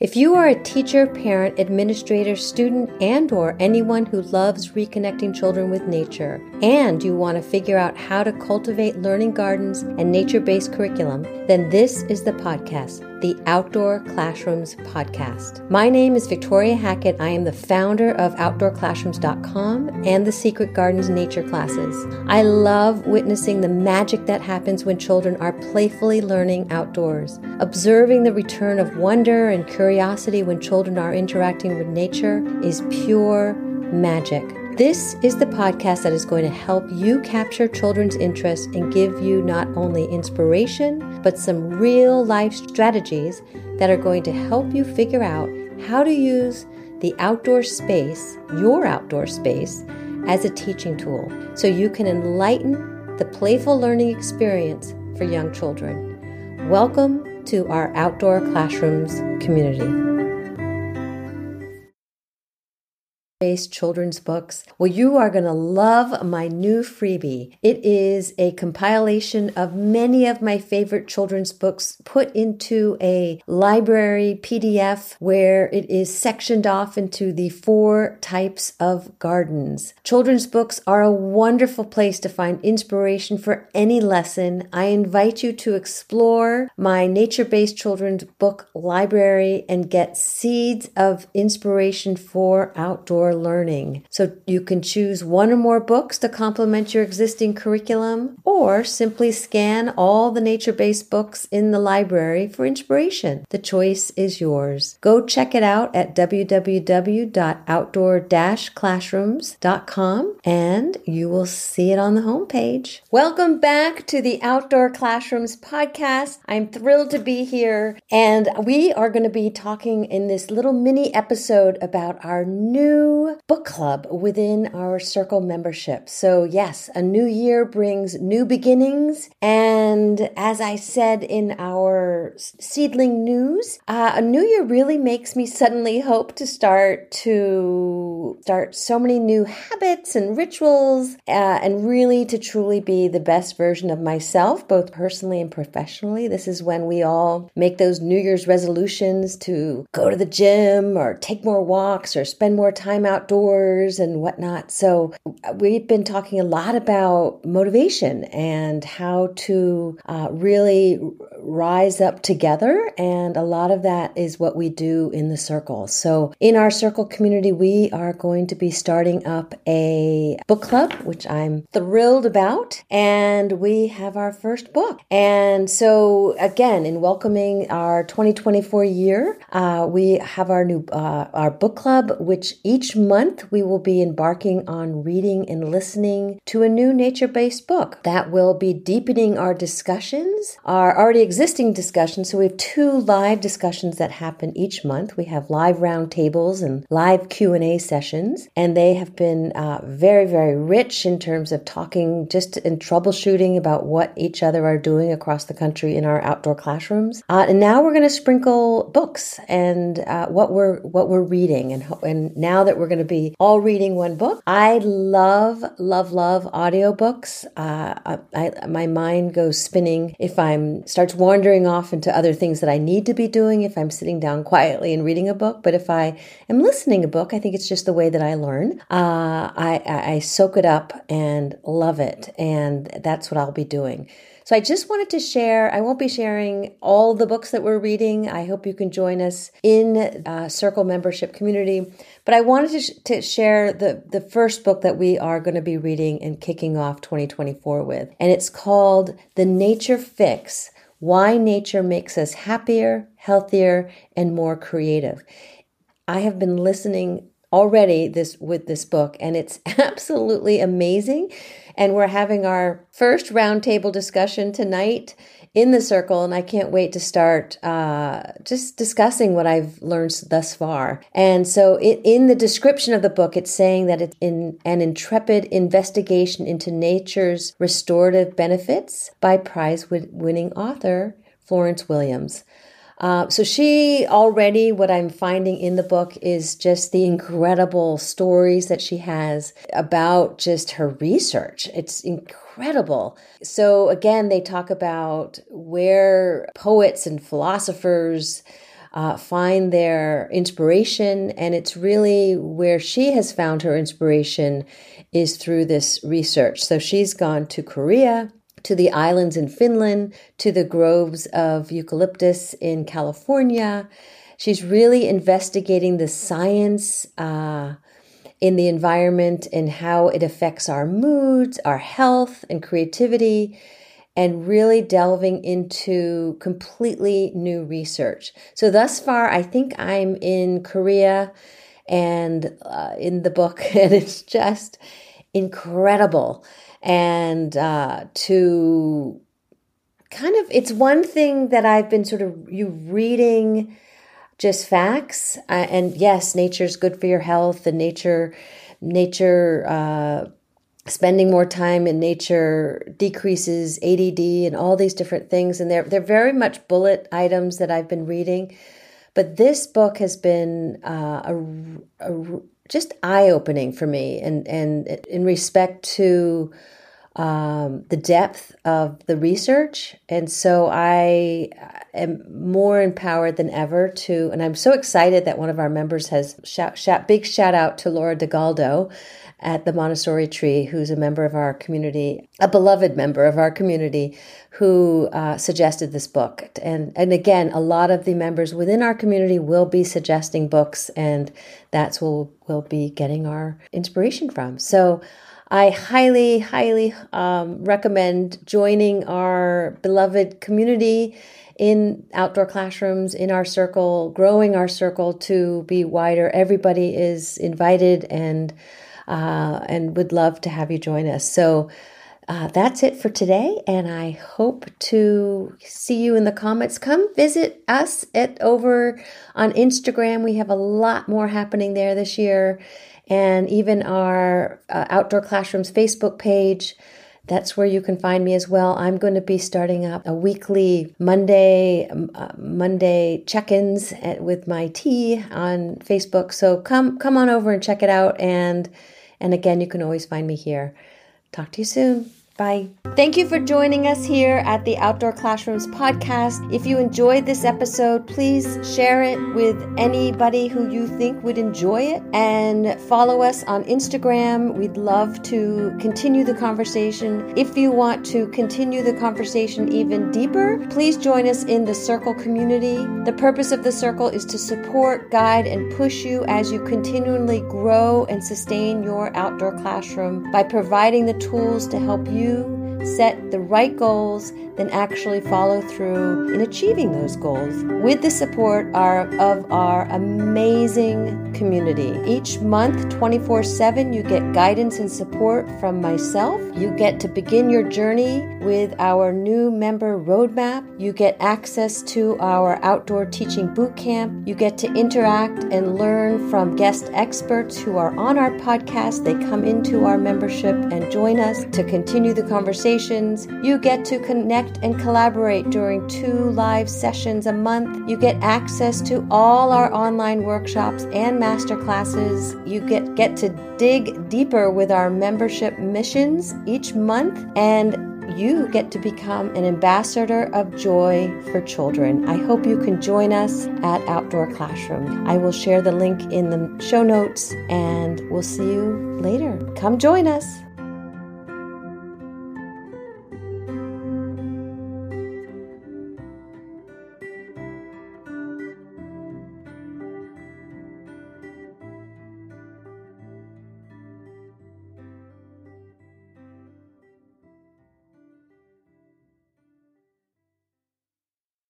If you are a teacher, parent, administrator, student, and or anyone who loves reconnecting children with nature and you want to figure out how to cultivate learning gardens and nature-based curriculum, then this is the podcast, the Outdoor Classrooms podcast. My name is Victoria Hackett. I am the founder of outdoorclassrooms.com and the Secret Gardens nature classes. I love witnessing the magic that happens when children are playfully learning outdoors, observing the return of wonder and curiosity when children are interacting with nature is pure magic. This is the podcast that is going to help you capture children's interest and give you not only inspiration, but some real life strategies that are going to help you figure out how to use the outdoor space, your outdoor space, as a teaching tool so you can enlighten the playful learning experience for young children. Welcome to our Outdoor Classrooms community. Based children's books. Well, you are going to love my new freebie. It is a compilation of many of my favorite children's books put into a library PDF where it is sectioned off into the four types of gardens. Children's books are a wonderful place to find inspiration for any lesson. I invite you to explore my nature based children's book library and get seeds of inspiration for outdoor learning. So you can choose one or more books to complement your existing curriculum, or simply scan all the nature based books in the library for inspiration. The choice is yours. Go check it out at www.outdoor classrooms.com and you will see it on the homepage. Welcome back to the Outdoor Classrooms podcast. I'm thrilled to be here, and we are going to be talking in this little mini episode about our new book club within our circle membership. So, yes, a new year brings new beginnings. And as I said in our seedling news, uh, a new year really makes me suddenly hope to start to start so many new habits and rituals uh, and really to truly be the best version of myself, both personally and professionally. This is when we all make those New Year's resolutions to go to the gym or take more walks or spend more time outdoors outdoors and whatnot. So we've been talking a lot about motivation and how to uh, really rise up together. And a lot of that is what we do in the circle. So in our circle community, we are going to be starting up a book club, which I'm thrilled about. And we have our first book. And so again, in welcoming our 2024 year, uh, we have our new, uh, our book club, which each month we will be embarking on reading and listening to a new nature based book that will be deepening our discussions, our already existing discussions. So we have two live discussions that happen each month. We have live roundtables and live Q&A sessions, and they have been uh, very, very rich in terms of talking just in troubleshooting about what each other are doing across the country in our outdoor classrooms. Uh, and now we're going to sprinkle books and uh, what we're what we're reading, and and now that we're going to be all reading one book, I love, love, love audiobooks. Uh, I, I, my mind goes spinning if I'm starts wandering off into other things that I need to be doing if I'm sitting down quietly and reading a book. But if I am listening a book, I think it's just the way that I learn. Uh, I, I soak it up and love it, and that's what I'll be doing. So I just wanted to share, I won't be sharing all the books that we're reading. I hope you can join us in uh, Circle membership community. But I wanted to, sh- to share the, the first book that we are going to be reading and kicking off 2024 with. And it's called The Nature Fix Why Nature Makes Us Happier, Healthier, and More Creative. I have been listening already this with this book and it's absolutely amazing and we're having our first roundtable discussion tonight in the circle, and I can't wait to start uh, just discussing what I've learned thus far. And so, it, in the description of the book, it's saying that it's in an intrepid investigation into nature's restorative benefits by prize winning author Florence Williams. Uh, so she already, what I'm finding in the book is just the incredible stories that she has about just her research. It's incredible. So again, they talk about where poets and philosophers uh, find their inspiration. And it's really where she has found her inspiration is through this research. So she's gone to Korea, to the islands in Finland, to the groves of eucalyptus in California. She's really investigating the science uh, in the environment and how it affects our moods, our health, and creativity and really delving into completely new research. So, thus far, I think I'm in Korea and uh, in the book, and it's just incredible. And uh, to kind of, it's one thing that I've been sort of you reading just facts, uh, and yes, nature's good for your health, and nature, nature. Uh, spending more time in nature decreases ADD and all these different things and they're they're very much bullet items that I've been reading but this book has been uh, a, a, just eye opening for me and and in respect to um, the depth of the research and so I am more empowered than ever to and I'm so excited that one of our members has shout, shout big shout out to Laura DeGaldo at the Montessori Tree, who's a member of our community, a beloved member of our community, who uh, suggested this book. And and again, a lot of the members within our community will be suggesting books, and that's where we'll be getting our inspiration from. So. I highly, highly um, recommend joining our beloved community in outdoor classrooms, in our circle, growing our circle to be wider. Everybody is invited and uh, and would love to have you join us. So uh, that's it for today, and I hope to see you in the comments. Come visit us at over on Instagram. We have a lot more happening there this year, and even our uh, Outdoor Classrooms Facebook page. That's where you can find me as well. I'm going to be starting up a weekly Monday um, uh, Monday check-ins at, with my tea on Facebook. So come come on over and check it out and and again, you can always find me here. Talk to you soon. Bye. Thank you for joining us here at the Outdoor Classrooms podcast. If you enjoyed this episode, please share it with anybody who you think would enjoy it and follow us on Instagram. We'd love to continue the conversation. If you want to continue the conversation even deeper, please join us in the Circle community. The purpose of the Circle is to support, guide, and push you as you continually grow and sustain your outdoor classroom by providing the tools to help you set the right goals, then actually follow through in achieving those goals with the support of our amazing community. Each month, 24 7, you get guidance and support from myself. You get to begin your journey with our new member roadmap. You get access to our outdoor teaching boot camp. You get to interact and learn from guest experts who are on our podcast. They come into our membership and join us to continue the conversations. You get to connect and collaborate during two live sessions a month. You get access to all our online workshops and master classes. You get, get to dig deeper with our membership missions each month and you get to become an ambassador of joy for children. I hope you can join us at Outdoor Classroom. I will share the link in the show notes and we'll see you later. Come join us.